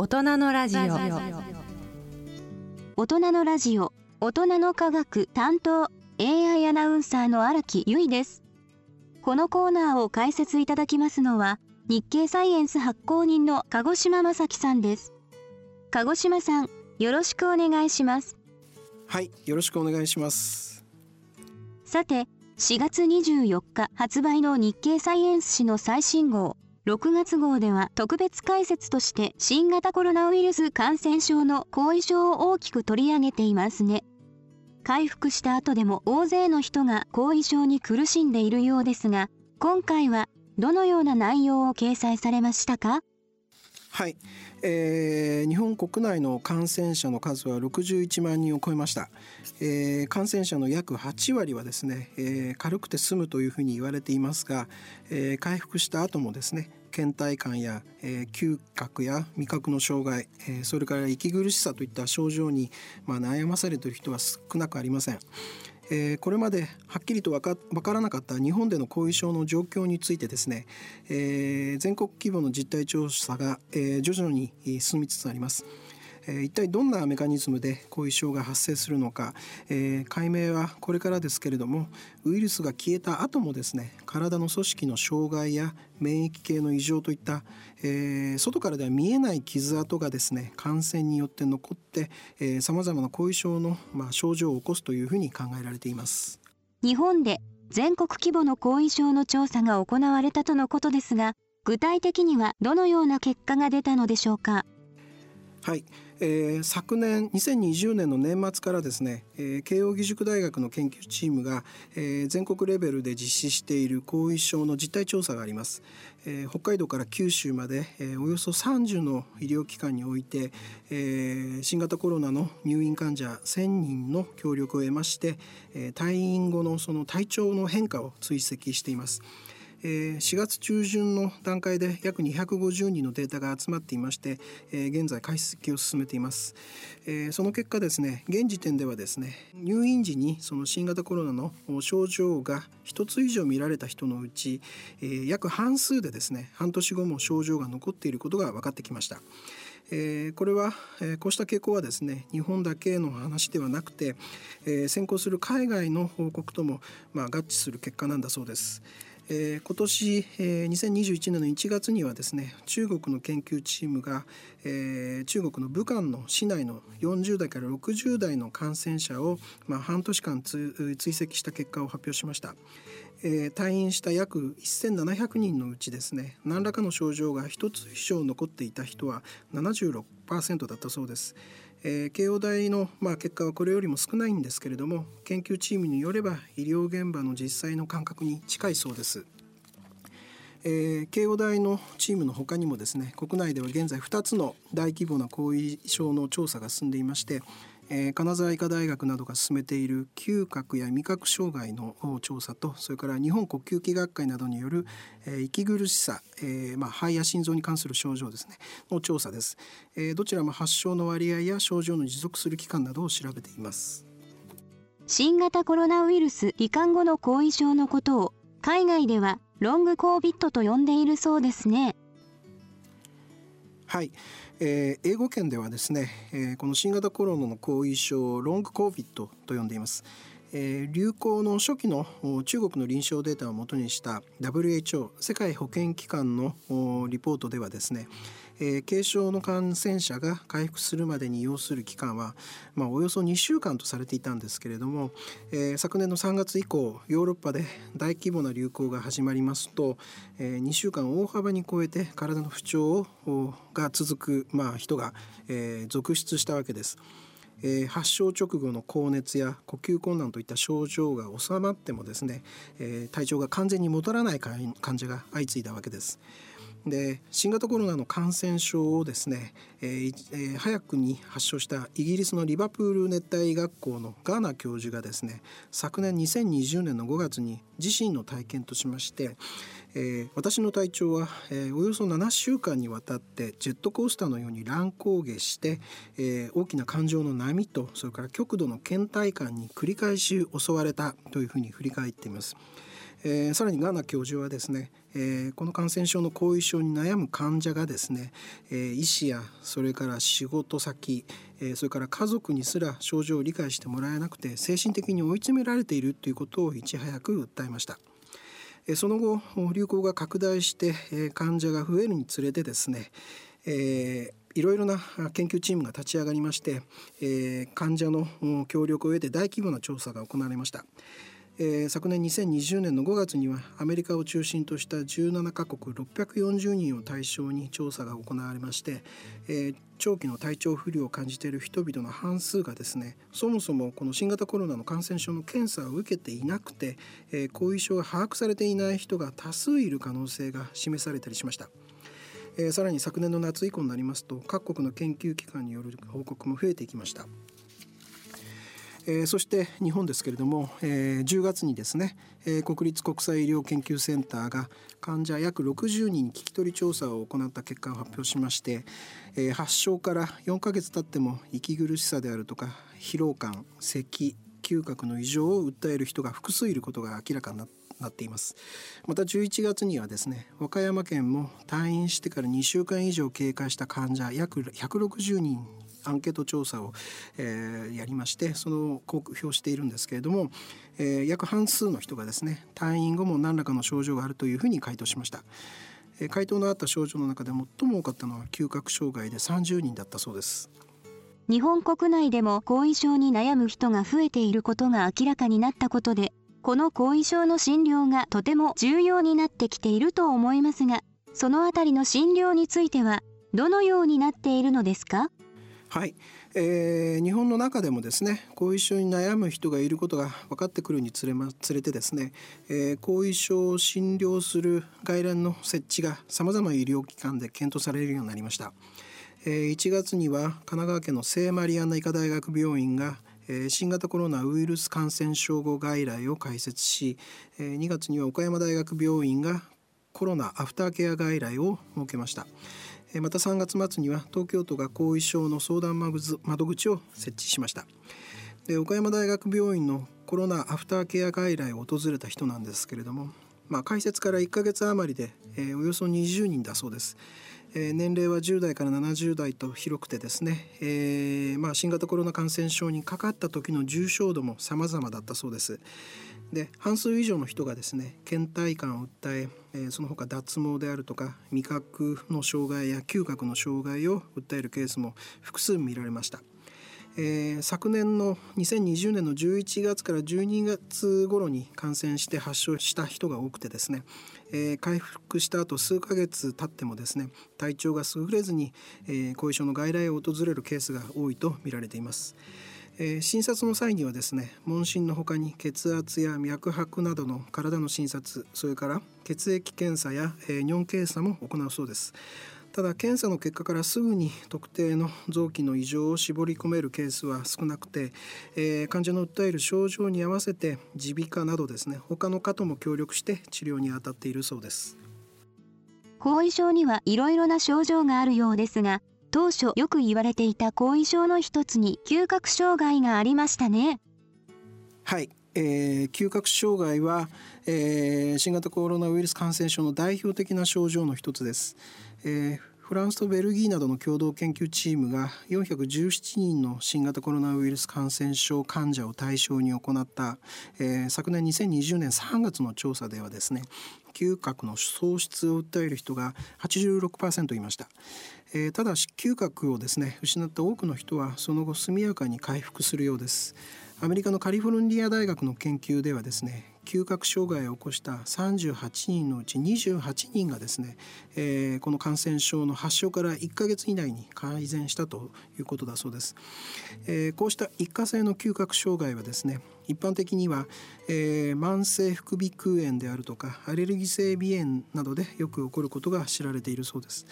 大人のラジオ。大人のラジオ。大人の科学担当 AI アナウンサーの荒木由衣です。このコーナーを解説いただきますのは日経サイエンス発行人の鹿児島正樹さんです。鹿児島さんよろしくお願いします。はいよろしくお願いします。さて4月24日発売の日経サイエンス誌の最新号6月号では特別解説として新型コロナウイルス感染症の後遺症を大きく取り上げていますね。回復した後でも大勢の人が後遺症に苦しんでいるようですが、今回はどのような内容を掲載されましたか？はい、えー、日本国内の感染者の数は61万人を超えました、えー、感染者の約8割はですね、えー、軽くて済むというふうに言われていますが、えー、回復した後もですね倦怠感や、えー、嗅覚や味覚の障害、えー、それから息苦しさといった症状に、まあ、悩まされている人は少なくありません。えー、これまではっきりと分か分からなかった日本での後遺症の状況についてですね、えー、全国規模の実態調査が、えー、徐々に進みつつあります。え一体どんなメカニズムで後遺症が発生するのか、え、解明はこれからですけれどもウイルスが消えた後もですね体の組織の障害や免疫系の異常といった、えー、外からでは見えない傷跡がですね感染によって残ってさまざまな後遺症の、まあ、症状を起こすというふうに考えられています。日本で全国規模の後遺症の調査が行われたとのことですが具体的にはどのような結果が出たのでしょうか。はい、えー、昨年2020年の年末からですね、えー、慶應義塾大学の研究チームが、えー、全国レベルで実施している後遺症の実態調査があります、えー、北海道から九州まで、えー、およそ30の医療機関において、えー、新型コロナの入院患者1000人の協力を得まして、えー、退院後のその体調の変化を追跡しています。え4月中旬の段階で約250人のデータが集まっていまして、現在解析を進めています、その結果ですね現時点ではですね入院時にその新型コロナの症状が1つ以上見られた人のうち、約半数でですね半年後も症状が残っていることが分かってきました。えー、これは、えー、こうした傾向はですね日本だけの話ではなくて、えー、先行する海外の報告とも、まあ、合致する結果なんだそうです。えー、今年、えー、2021年の1月にはですね中国の研究チームが、えー、中国の武漢の市内の40代から60代の感染者を、まあ、半年間追跡した結果を発表しました、えー、退院した約1700人のうちですね何らかの症状が1つ以上残っていた人は76%だったそうです。えー、慶応大の、まあ、結果はこれよりも少ないんですけれども研究チームによれば医療現場の実際の感覚に近いそうです。えー、慶応大のチームの他にもですね国内では現在2つの大規模な後遺症の調査が進んでいましてえー、金沢医科大学などが進めている嗅覚や味覚障害の調査とそれから日本呼吸器学会などによる、えー、息苦しさ、えーまあ、肺や心臓に関する症状ですねの調査です、えー、どちらも発症の割合や症状の持続する期間などを調べています。新型コロナウイルス罹患後の後遺症のことを海外ではロングコービットと呼んでいるそうですね。はい、えー、英語圏ではですね、えー、この新型コロナの後遺症ロングコービットと呼んでいます。えー、流行の初期の中国の臨床データをもとにした WHO 世界保健機関のリポートではですね、えー、軽症の感染者が回復するまでに要する期間は、まあ、およそ2週間とされていたんですけれども、えー、昨年の3月以降ヨーロッパで大規模な流行が始まりますと、えー、2週間大幅に超えて体の不調が続く、まあ、人が、えー、続出したわけです。発症直後の高熱や呼吸困難といった症状が収まってもですね、体調が完全に戻らない患者が相次いだわけです。で新型コロナの感染症をですね、えーえー、早くに発症したイギリスのリバプール熱帯学校のガーナ教授がですね昨年2020年の5月に自身の体験としまして、えー、私の体調は、えー、およそ7週間にわたってジェットコースターのように乱高下して、えー、大きな感情の波とそれから極度の倦怠感に繰り返し襲われたというふうに振り返っています。えー、さらにガーナ教授はですね、えー、この感染症の後遺症に悩む患者がですね、えー、医師やそれから仕事先、え、それから家族にすら症状を理解してもらえなくて精神的に追い詰められているということをいち早く訴えました。その後流行が拡大して患者が増えるにつれてですね、えー、いろいろな研究チームが立ち上がりまして、えー、患者の協力を得て大規模な調査が行われました。えー、昨年2020年の5月にはアメリカを中心とした17カ国640人を対象に調査が行われまして、えー、長期の体調不良を感じている人々の半数がですねそもそもこの新型コロナの感染症の検査を受けていなくて、えー、後遺症が把握されていない人が多数いる可能性が示されたりしました。さらに昨年の夏以降になりますと各国の研究機関による報告も増えていきました。えー、そして日本ですけれども、えー、10月にですね、えー、国立国際医療研究センターが患者約60人に聞き取り調査を行った結果を発表しまして、えー、発症から4ヶ月経っても息苦しさであるとか疲労感咳嗅覚の異常を訴える人が複数いることが明らかにななっています。また11月にはですね和歌山県も退院してから2週間以上経過した患者約160人アンケート調査を、えー、やりましてその公表しているんですけれども、えー、約半数の人がですね退院後も何らかの症状があるというふうに回答しました。え回答のあった症状の中で最も多かったのは嗅覚障害で30人だったそうです日本国内でも後遺症に悩む人が増えていることが明らかになったことでこの後遺症の診療がとても重要になってきていると思いますがそのあたりの診療についてはどのようになっているのですか？はい、えー、日本の中でもですね後遺症に悩む人がいることが分かってくるにつれ,、ま、つれてですね、えー、後遺症を診療する外来の設置がさまざまな医療機関で検討されるようになりました。えー、1月には神奈川県の聖マリアンナ医科大学病院が新型コロナウイルス感染症後外来を開設し2月には岡山大学病院がコロナアフターケア外来を設けました。また3月末には東京都が後遺症の相談窓口を設置しましたで岡山大学病院のコロナアフターケア外来を訪れた人なんですけれども、まあ、開設から1ヶ月余りで、えー、およそ20人だそうです。えー、年齢は10代から70代と広くてですね、えーまあ、新型コロナ感染症にかかった時の重症度も様々だったそうです。で半数以上の人がですね倦怠感を訴ええー、その他脱毛であるとか味覚の障害や嗅覚の障害を訴えるケースも複数見られました。えー、昨年の2020年の11月から12月頃に感染して発症した人が多くてですね、えー、回復した後数ヶ月経ってもですね体調が優れずに、えー、後遺症の外来を訪れるケースが多いと見られています。えー、診察の際にはですね問診のほかに血圧や脈拍などの体の診察それから血液検査や、えー、尿検査も行うそうです。ただ検査の結果からすぐに特定の臓器の異常を絞り込めるケースは少なくて、えー、患者の訴える症状に合わせて耳鼻科などですね他の科とも協力して治療に当たっているそうです。後遺症にはいろいろな症状があるようですが当初よく言われていた後遺症の一つに嗅覚障害がありましたね。はい、えー、嗅覚障害は、えー、新型コロナウイルス感染症の代表的な症状の一つです、えー、フランスとベルギーなどの共同研究チームが417人の新型コロナウイルス感染症患者を対象に行った、えー、昨年2020年3月の調査ではですね嗅覚の喪失を訴える人が86%いました、えー、ただし嗅覚をですね失った多くの人はその後速やかに回復するようですアメリカのカリフォルニア大学の研究ではですね嗅覚障害を起こした38人のうち28人がですね、えー、この感染症の発症から1ヶ月以内に改善したということだそうです、えー、こうした一過性の嗅覚障害はですね一般的には、えー、慢性副鼻腔炎であるとかアレルギー性鼻炎などでよく起こることが知られているそうです。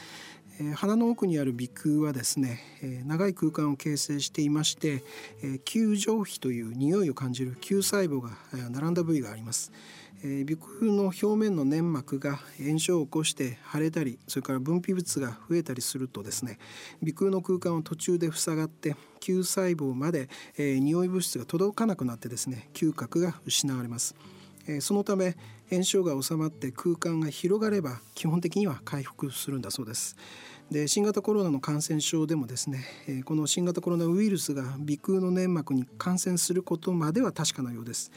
鼻の奥にある鼻腔はですね、長い空間を形成していまして、えー、吸上皮という匂いを感じる吸細胞が並んだ部位があります。鼻腔の表面の粘膜が炎症を起こして腫れたりそれから分泌物が増えたりするとですね鼻腔の空間を途中で塞がって吸細胞まで、えー、匂い物質が届かなくなってですね嗅覚が失われます。そのため炎症が収まって空間が広がれば基本的には回復するんだそうです。で新型コロナの感染症でもですねこの新型コロナウイルスが鼻腔の粘膜に感染することまでは確かなようです、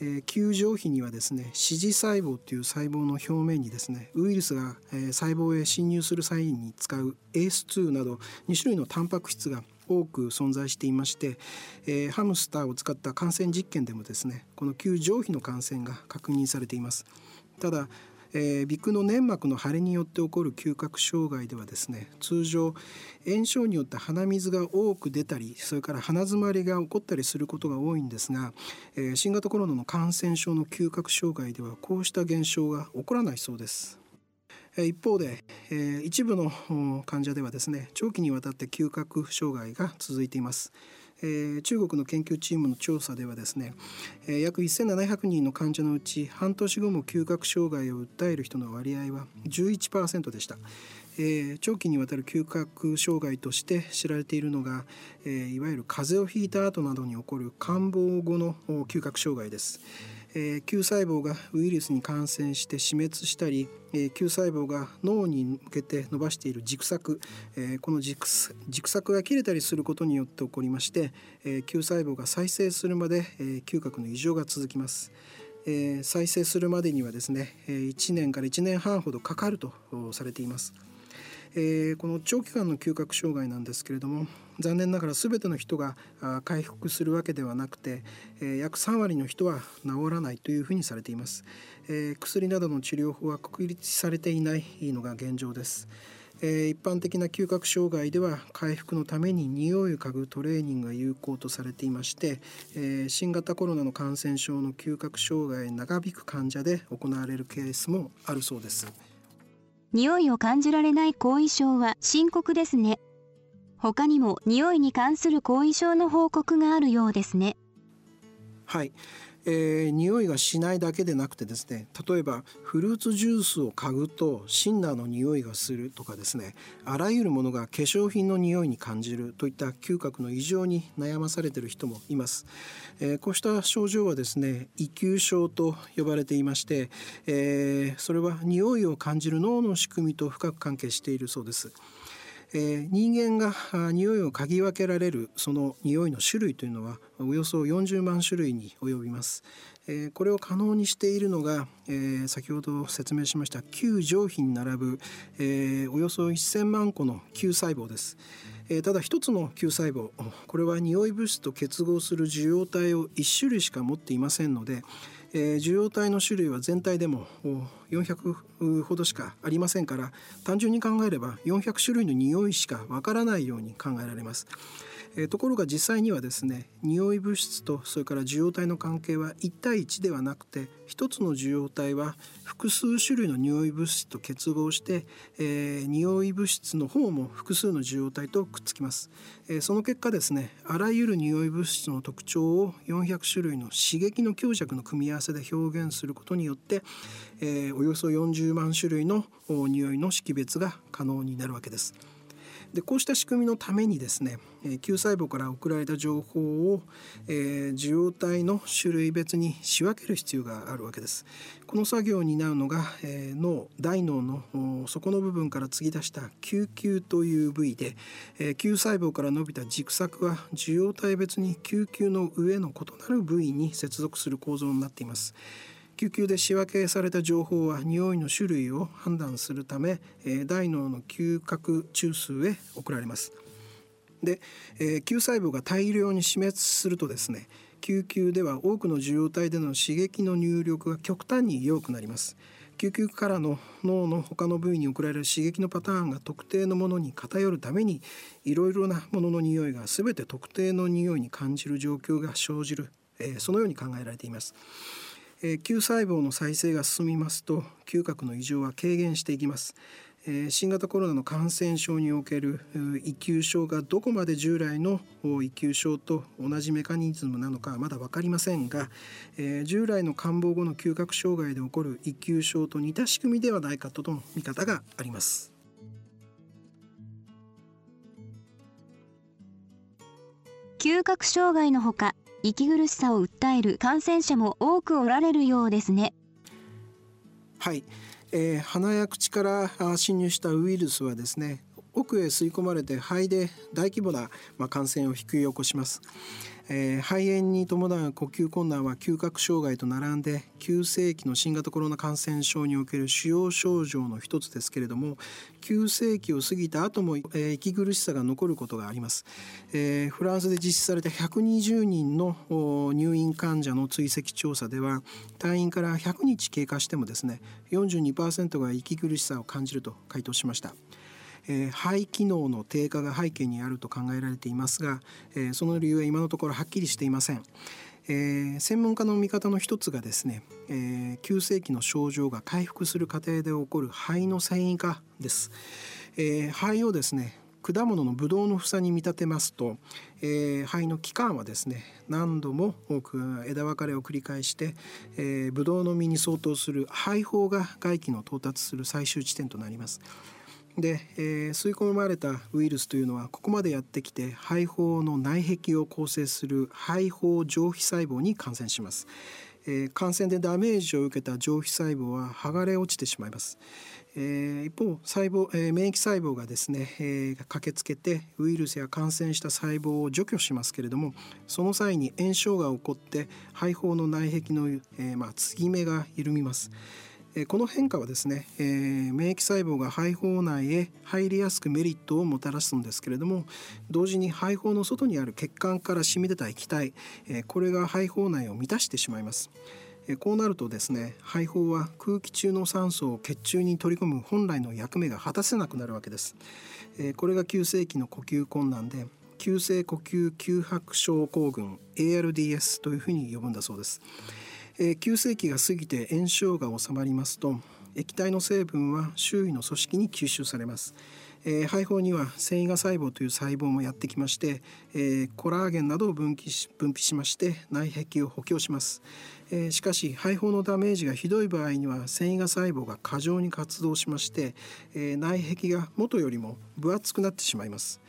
えー、球状皮にはですね支持細胞という細胞の表面にですねウイルスが、えー、細胞へ侵入する際に使う ACE2 など2種類のタンパク質が多く存在していまして、えー、ハムスターを使った感染実験でもですねこの球上皮の感染が確認されていますただえー、鼻腔の粘膜の腫れによって起こる嗅覚障害ではですね通常炎症によって鼻水が多く出たりそれから鼻づまりが起こったりすることが多いんですが、えー、新型コロナの感染症の嗅覚障害ではこうした現象が起こらないそうです。一方で、え、一部の患者ではですね長期にわたって嗅覚障害が続いています。え、中国の研究チームの調査ではですね、え、約1700人の患者のうち半年後も嗅覚障害を訴える人の割合は11%でした。え、長期にわたる嗅覚障害として知られているのが、え、いわゆる風邪をひいた後などに起こる感冒後の嗅覚障害です。えー、球細胞がウイルスに感染して死滅したり、えー、球細胞が脳に向けて伸ばしている軸索、えー、この軸軸索が切れたりすることによって起こりまして、えー、球細胞が再生するまで、えー、嗅覚の異常が続きます。えー、再生するまでにはですね1年から1年半ほどかかるとされています。えー、この長期間の嗅覚障害なんですけれども残念ながら全ての人が回復するわけではなくて、えー、約3割の人は治らないというふうにされています、えー、薬などの治療法は確立されていないのが現状です、え、一般的な嗅覚障害では回復のために匂いを嗅ぐトレーニングが有効とされていまして、え、新型コロナの感染症の嗅覚障害長引く患者で行われるケースもあるそうです。匂いを感じられない後遺症は深刻ですね。他にも匂いに関する後遺症の報告があるようですね。はい。えー、匂いがしないだけでなくてですね例えばフルーツジュースを嗅ぐとシンナーの匂いがするとかですねあらゆるものが化粧品の匂いに感じるといった嗅覚の異常に悩まされている人もいます、えー、こうした症状はですね異嗅症と呼ばれていまして、えー、それは匂いを感じる脳の仕組みと深く関係しているそうです。えー、人間が匂いを嗅ぎ分けられるその匂いの種類というのはおよそ40万種類に及びます。えー、これを可能にしているのが、えー、先ほど説明しました旧上皮に並ぶ、え、およそ1000万個の球細胞です。え、ただ一つの球細胞これは匂い物質と結合する受容体を1種類しか持っていませんので、受容体の種類は全体でも400ほどしかありませんから単純に考えれば400種類の匂いしかわからないように考えられます。えー、ところが実際にはですね匂い物質とそれから受容体の関係は1対1ではなくて一つの受容体は複数種類の匂い物質と結合して、えー、匂い物質の方も複数の受容体とくっつきます、えー、その結果ですねあらゆる匂い物質の特徴を400種類の刺激の強弱の組み合わせで表現することによって、えー、およそ40万種類の匂いの識別が可能になるわけです。でこうした仕組みのためにですね球細胞から送られた情報を、えー、受容体の種類別に仕分ける必要があるわけです。この作業を担うのが、えー、脳大脳の底の部分から継ぎ出した球球という部位で、えー、球細胞から伸びた軸索は受容体別に球球の上の異なる部位に接続する構造になっています。救急で仕分けされた情報は匂いの種類を判断するため、え大脳の嗅覚中枢へ送られます。で、えー、球細胞が大量に死滅するとですね救急では多くの受容体での刺激の入力が極端に弱くなります。救急からの脳の他の部位に送られる刺激のパターンが特定のものに偏るためにいろいろなものの匂いが全て特定の匂いに感じる状況が生じる、えー、そのように考えられています。えー、球細胞の再生が進みますと嗅覚の異常は軽減していきます、えー、新型コロナの感染症における異級症がどこまで従来の異級症と同じメカニズムなのかはまだ分かりませんが、えー、従来の感冒後の嗅覚障害で起こる異級症と似た仕組みではないかとの見方があります。嗅覚障害のほか息苦しさを訴える感染者も多くおられるようですね。はい、えー、鼻や口から侵入したウイルスはですね奥へ吸い込まれて肺で大規模な、まあ、感染を引き起こします。えー、肺炎に伴う呼吸困難は嗅覚障害と並んで急性期の新型コロナ感染症における主要症状の一つですけれども急性期を過ぎた後も、えー、息苦しさが残ることがあります、えー、フランスで実施された120人の入院患者の追跡調査では退院から100日経過してもですね42%が息苦しさを感じると回答しました。えー、肺機能の低下が背景にあると考えられていますが、えー、その理由は今のところはっきりしていません。えー、専門家の見方の一つがですね、えー、急性期の症状が回復する過程で起こる肺の繊維化です、えー、肺をですね果物のブドウの房に見立てますと、えー、肺の器官はですね何度も多く枝分かれを繰り返して、えー、ブドウの実に相当する肺胞が外気の到達する最終地点となりますで、えー、吸い込まれたウイルスというのはここまでやってきて肺胞の内壁を構成する肺胞上皮細胞に感染します、えー、感染でダメージを受けた上皮細胞は剥がれ落ちてしまいます、えー、一方細胞、えー、免疫細胞がですね、えー、駆けつけてウイルスや感染した細胞を除去しますけれどもその際に炎症が起こって肺胞の内壁の、えーまあ、継ぎ目が緩みます、この変化はですね、えー、免疫細胞が肺胞内へ入りやすくメリットをもたらすんですけれども同時に肺胞の外にある血管から染み出た液体、えー、これが肺胞内を満たしてしまいます。えこうなるとですね肺胞は空気中の酸素を血中に取り込む本来の役目が果たせなくなるわけです。えこれが急性期の呼吸困難で急性呼吸吸白症候群 ARDS というふうに呼ぶんだそうです。えー、急性期が過ぎて炎症が収まりますと液体の成分は周囲の組織に吸収されます、えー、肺胞には繊維芽細胞という細胞もやってきまして、えー、コラーゲンなどを分泌し分泌しまして内壁を補強します、えー、しかし肺胞のダメージがひどい場合には繊維芽細胞が過剰に活動しまして、え内壁が元よりも分厚くなってしまいます。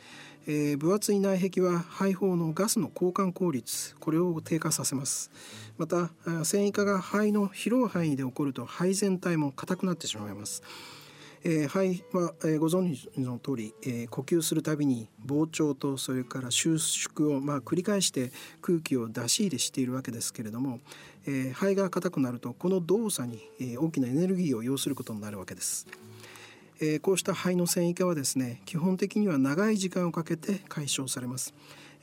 えー、分厚い内壁は肺胞のガスの交換効率これを低下させますまた繊維化が肺の広い範囲で起こると肺全体も硬くなってしまいますえー、肺は、えー、ご存知の通り、えー、呼吸するたびに膨張とそれから収縮を、まあ、繰り返して空気を出し入れしているわけですけれども、えー、肺が硬くなるとこの動作に、えー、大きなエネルギーを要することになるわけです。え、こうした肺の線維化はですね基本的には長い時間をかけて解消されます。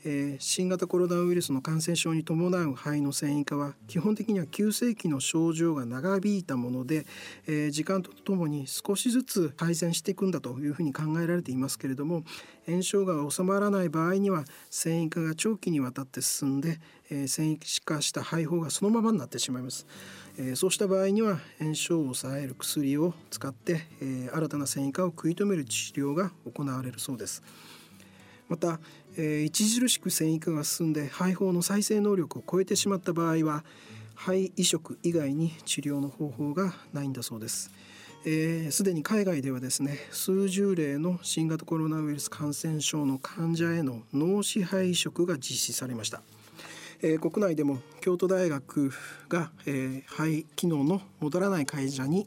えー、新型コロナウイルスの感染症に伴う肺の繊維化は基本的には急性期の症状が長引いたもので、えー、時間とともに少しずつ改善していくんだというふうに考えられていますけれども炎症が収まらない場合には繊維化が長期にわたって進んで、えー、繊維化した肺胞がそのままになってしまいます。えそうした場合には炎症を抑える薬を使って、え新たな繊維化を食い止める治療が行われるそうです。また、え著しく繊維化が進んで肺胞の再生能力を超えてしまった場合は肺移植以外に治療の方法がないんだそうです。す、えー、で、に海外ではですね数十例の新型コロナウイルス感染症の患者への脳死肺移植が実施されました。えー、国内でも京都大学が、えー、肺機能の戻らない患者に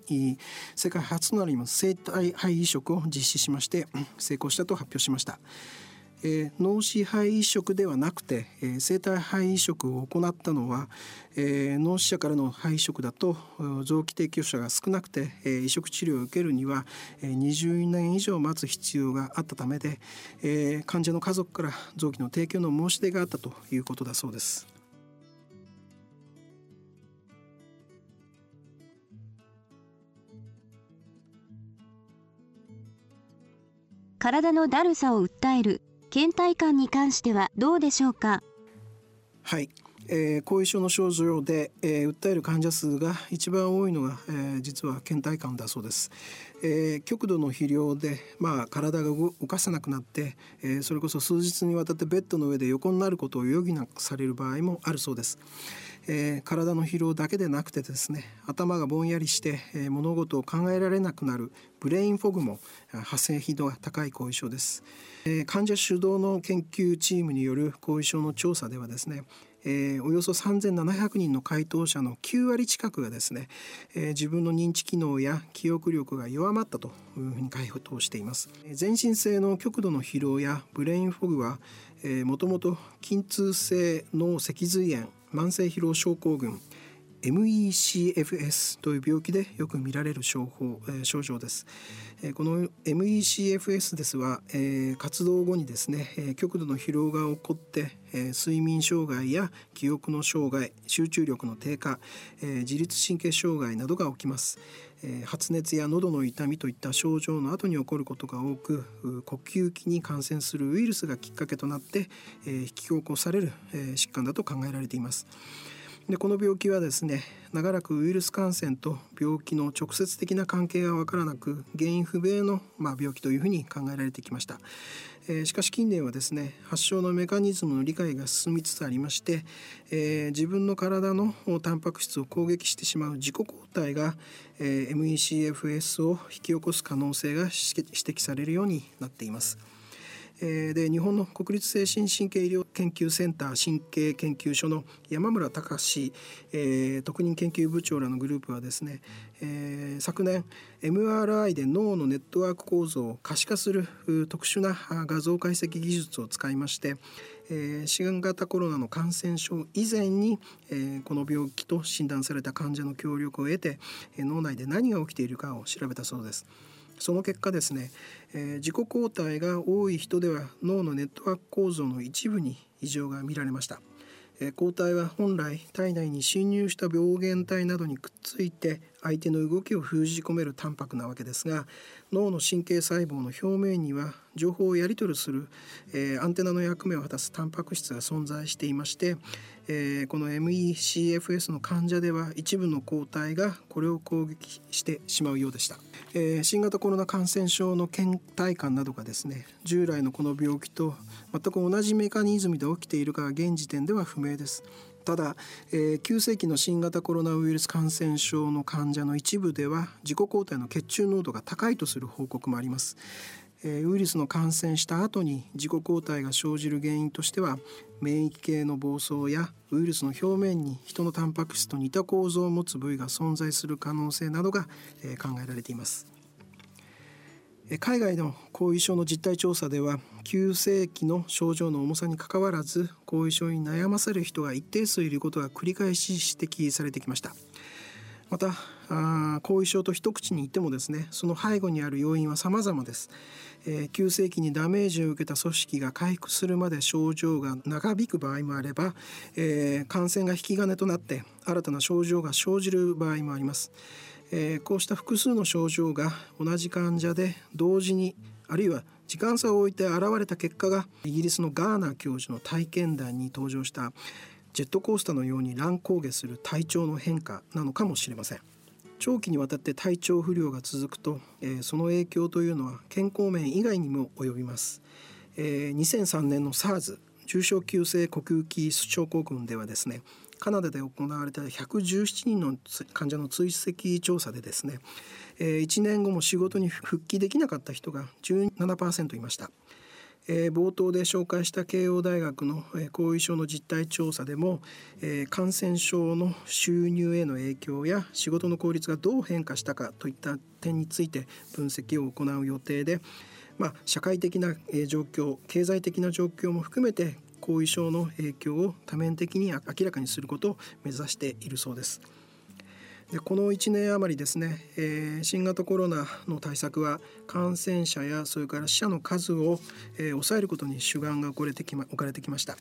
世界初となります生体肺移植を実施しまして成功したと発表しました。えー、脳死肺移植ではなくて、えー、生体肺移植を行ったのは、えー、脳死者からの肺移植だと臓器提供者が少なくて、えー、移植治療を受けるには、えー、20年以上待つ必要があったためで、えー、患者の家族から臓器の提供の申し出があったということだそうです。体のだるさを訴える倦怠感に関してはどうでしょうか？はい、えー、後遺症の症状で、えー、訴える患者数が一番多いのが、えー、実は倦怠感だそうです、えー、極度の肥料で、まあ、体が動かせなくなって、えー、それこそ数日にわたってベッドの上で横になることを余儀なくされる場合もあるそうです。えー、体の疲労だけでなくてですね頭がぼんやりして、えー、物事を考えられなくなるブレインフォグも発生頻度が高い後遺症です、えー、患者主導の研究チームによる後遺症の調査ではですねえー、およそ3700人の回答者の9割近くがですね、えー、自分の認知機能や記憶力が弱まったというふうに回答しています。全身性の極度の疲労やブレインフォグはもともと筋痛性脳脊髄炎慢性疲労症候群 MECFS という病気でよく見られる症法、えー、症状です、えー、この MECFS ですは、えー、活動後にですね、えー、極度の疲労が起こって、えー、睡眠障害や記憶の障害集中力の低下、えー、自律神経障害などが起きます、えー、発熱や喉の痛みといった症状の後に起こることが多く呼吸器に感染するウイルスがきっかけとなって、えー、引き起こされる、えー、疾患だと考えられています。でこの病気はですね長らくウイルス感染と病気の直接的な関係が分からなく原因不明の、まあ、病気というふうに考えられてきました、えー、しかし近年はですね発症のメカニズムの理解が進みつつありまして、えー、自分の体のタンパク質を攻撃してしまう自己抗体が、えー、MECFS を引き起こす可能性が指摘されるようになっています。で日本の国立精神神経医療研究センター神経研究所の山村隆、えー、特任研究部長らのグループはですね、えー、昨年 MRI で脳のネットワーク構造を可視化する特殊な画像解析技術を使いまして、えー、新型コロナの感染症以前に、えー、この病気と診断された患者の協力を得て、脳内で何が起きているかを調べたそうです。その結果ですね、えー、自己抗体が多い人では脳のネットワーク構造の一部に異常が見られました、えー、抗体は本来体内に侵入した病原体などにくっついて相手の動きを封じ込めるタンパクなわけですが脳の神経細胞の表面には情報をやり取りする、えー、アンテナの役目を果たすタンパク質が存在していまして、えー、この MECFS の患者では一部の抗体がこれを攻撃してしまうようでした。えー、新型コロナ感染症の倦怠感などがですね従来のこの病気と全く同じメカニズムで起きているかは現時点では不明です。ただ、えー、急性期の新型コロナウイルス感染症の患者の一部では自己抗体の血中濃度が高いとする報告もありますえ。ウイルスの感染した後に自己抗体が生じる原因としては免疫系の暴走やウイルスの表面に人のタンパク質と似た構造を持つ部位が存在する可能性などがえ考えられています海外の後遺症の実態調査では急性期の症状の重さにかかわらず後遺症に悩まされる人が一定数いることが繰り返し指摘されてきました。またあ後遺症と一口に言ってもですねその背後にある要因は様々です、えー、急性期にダメージを受けた組織が回復するまで症状が長引く場合もあれば、えー、感染が引き金となって新たな症状が生じる場合もあります、えー、こうした複数の症状が同じ患者で同時にあるいは時間差を置いて現れた結果がイギリスのガーナー教授の体験談に登場したジェットコースターのように乱高下する体調の変化なのかもしれません。長期にわたって体調不良が続くと、えー、その影響というのは健康面以外にも及びます、えー、2003年の SARS 重症急性呼吸器症候群ではですねカナダで行われた117人の患者の追跡調査でですね、えー、1年後も仕事に復帰できなかった人が17%いました。えー、冒頭で紹介した慶応大学の、えー、後遺症の実態調査でも、えー、感染症の収入への影響や仕事の効率がどう変化したかといった点について分析を行う予定で、まあ、社会的な、えー、状況経済的な状況も含めて後遺症の影響を多面的に明らかにすることを目指しているそうです。でこの1年余りですね、えー、新型コロナの対策は感染者やそれから死者の数を、えー、抑えることに主眼が置かれてきま置かれてきました、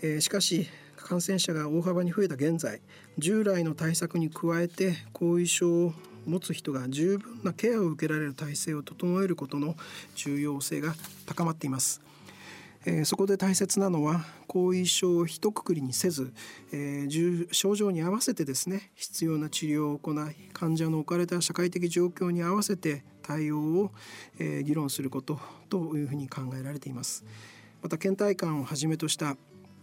えー、しかし感染者が大幅に増えた現在従来の対策に加えて後遺症を持つ人が十分なケアを受けられる体制を整えることの重要性が高まっていますえ、そこで大切なのは後遺症を一括りにせず、え、症状に合わせてですね必要な治療を行い患者の置かれた社会的状況に合わせて対応を、え、議論することというふうに考えられています。また倦怠感をはじめとした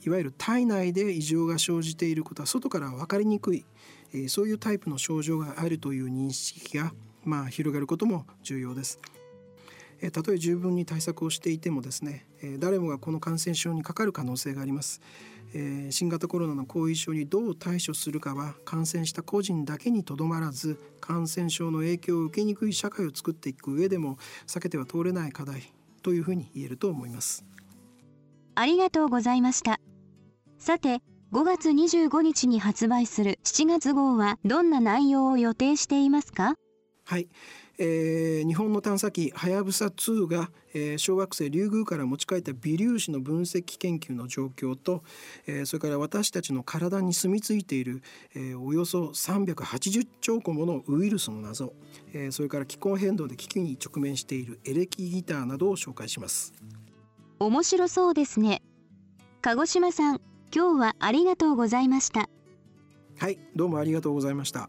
いわゆる体内で異常が生じていることは外から分かりにくい、え、そういうタイプの症状があるという認識が、まあ、広がることも重要です。えー、たとえ十分に対策をしていてもですね、えー、誰もがこの感染症にかかる可能性があります、えー、新型コロナの後遺症にどう対処するかは感染した個人だけにとどまらず感染症の影響を受けにくい社会を作っていく上でも避けては通れない課題というふうに言えると思います。ありがとうございました。さて5月25日に発売する7月号はどんな内容を予定していますか？はい、えー、日本の探査機はやぶさ2が、えー、小惑星リュウグウから持ち帰った微粒子の分析研究の状況と、えー、それから私たちの体に住み着いている、えー、およそ380兆個ものウイルスの謎、えー、それから気候変動で危機に直面しているエレキギターなどを紹介します。面白そうですね。鹿児島さん今日はありがとうございました。はいどうもありがとうございました